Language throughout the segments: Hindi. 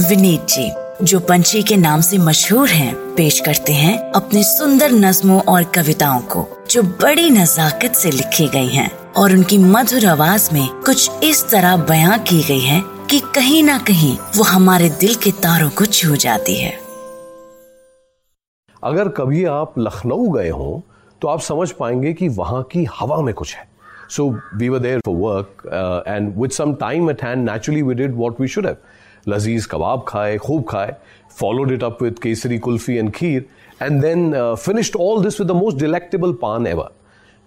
विनीत जी जो पंछी के नाम से मशहूर हैं, पेश करते हैं अपने सुंदर नज्मों और कविताओं को जो बड़ी नजाकत से लिखी गई हैं और उनकी मधुर आवाज़ में कुछ इस तरह बयां की गई है कि कहीं ना कहीं वो हमारे दिल के तारों को छू जाती है। अगर कभी आप लखनऊ गए हो तो आप समझ पाएँगे कि वहाँ की हवा में कुछ है। So we for work and with some time at hand naturally we did what we should have लजीज कबाब खाए, खूब खाए followed it up with kesari, kulfi and kheer and then finished all this with the most delectable paan ever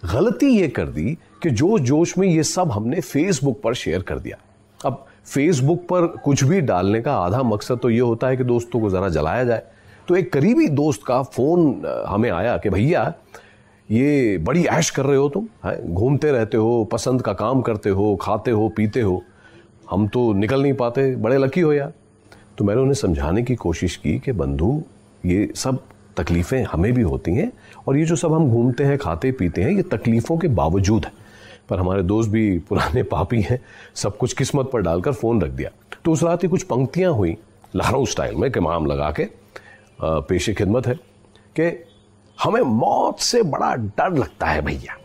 गलती ये कर दी कि जो जोश में ये सब हमने फेसबुक पर शेयर कर दिया। अब फेसबुक पर कुछ भी डालने का आधा मकसद तो ये होता है कि दोस्तों को ज़रा जलाया जाए। तो एक करीबी दोस्त का फ़ोन हमें आया कि भैया, ये बड़ी ऐश कर रहे हो तुम घूमते रहते हो, पसंद का काम करते हो, खाते हो, पीते हो। हम तो निकल नहीं पाते, बड़े लकी हो यार। तो मैंने उन्हें समझाने की कोशिश की कि, बंधु, ये सब तकलीफ़ें हमें भी होती हैं और ये जो सब हम घूमते हैं, खाते, पीते हैं, ये तकलीफ़ों के बावजूद है। पर हमारे दोस्त भी पुराने पापी हैं, सब कुछ किस्मत पर डालकर फ़ोन रख दिया। तो उस रात ही कुछ पंक्तियाँ हुई लखनऊ स्टाइल में कमाम लगा के पेशे खिदमत है कि, हमें मौत से बड़ा डर लगता है भैया।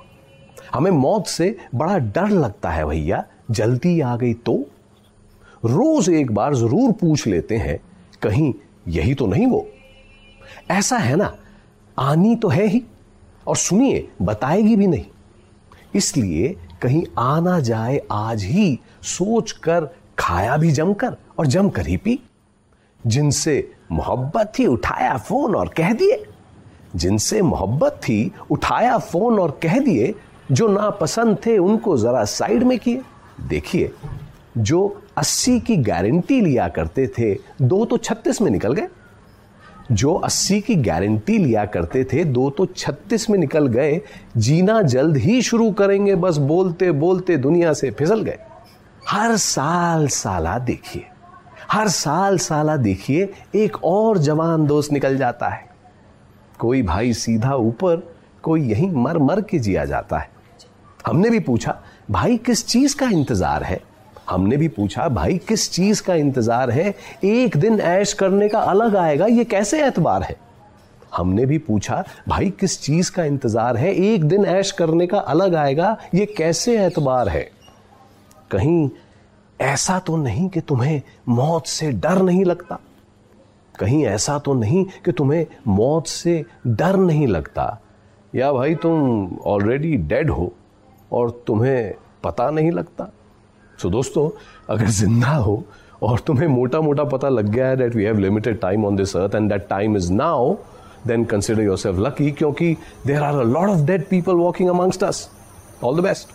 हमें मौत से बड़ा डर लगता है भैया जल्दी आ गई तो? रोज एक बार ज़रूर पूछ लेते हैं, कहीं यही तो नहीं वो। ऐसा है ना, आनी तो है ही, और सुनिए, बताएगी भी नहीं। इसलिए कहीं आना जाए आज ही सोच कर खाया भी जमकर, और जमकर ही पी। जिनसे मोहब्बत थी, उठाया फ़ोन और कह दिए। जिनसे मोहब्बत थी, उठाया फ़ोन और कह दिए, जो नापसंद थे, उनको जरा साइड में किए। देखिए, जो 80 की गारंटी लिया करते थे, दो तो 36 में निकल गए। जो 80 की गारंटी लिया करते थे, दो तो 36 में निकल गए। जीना जल्द ही शुरू करेंगे, बस बोलते बोलते दुनिया से फिसल गए। हर साल साला देखिए, हर साल साला देखिए, एक और जवान दोस्त निकल जाता है। कोई भाई सीधा ऊपर, कोई यहीं मर मर के जिया जाता है। हमने भी पूछा, भाई, किस चीज़ का इंतज़ार है? हमने भी पूछा, भाई, किस चीज़ का इंतज़ार है? एक दिन ऐश करने का अलग आएगा, ये कैसे एतबार है? हमने भी पूछा, भाई, किस चीज़ का इंतज़ार है? एक दिन ऐश करने का अलग आएगा, ये कैसे एतबार है? कहीं, ऐसा तो नहीं कि तुम्हें मौत से डर नहीं लगता। कहीं, ऐसा तो नहीं कि तुम्हें मौत से डर नहीं लगता। या भाई, तुम ऑलरेडी डेड हो। और तुम्हें पता नहीं लगता? सो so, दोस्तों अगर ज़िंदा हो और तुम्हें मोटा मोटा पता लग गया है that we have limited time on this earth and that time is now then consider yourself lucky क्योंकि there are a lot of dead people walking amongst us all the best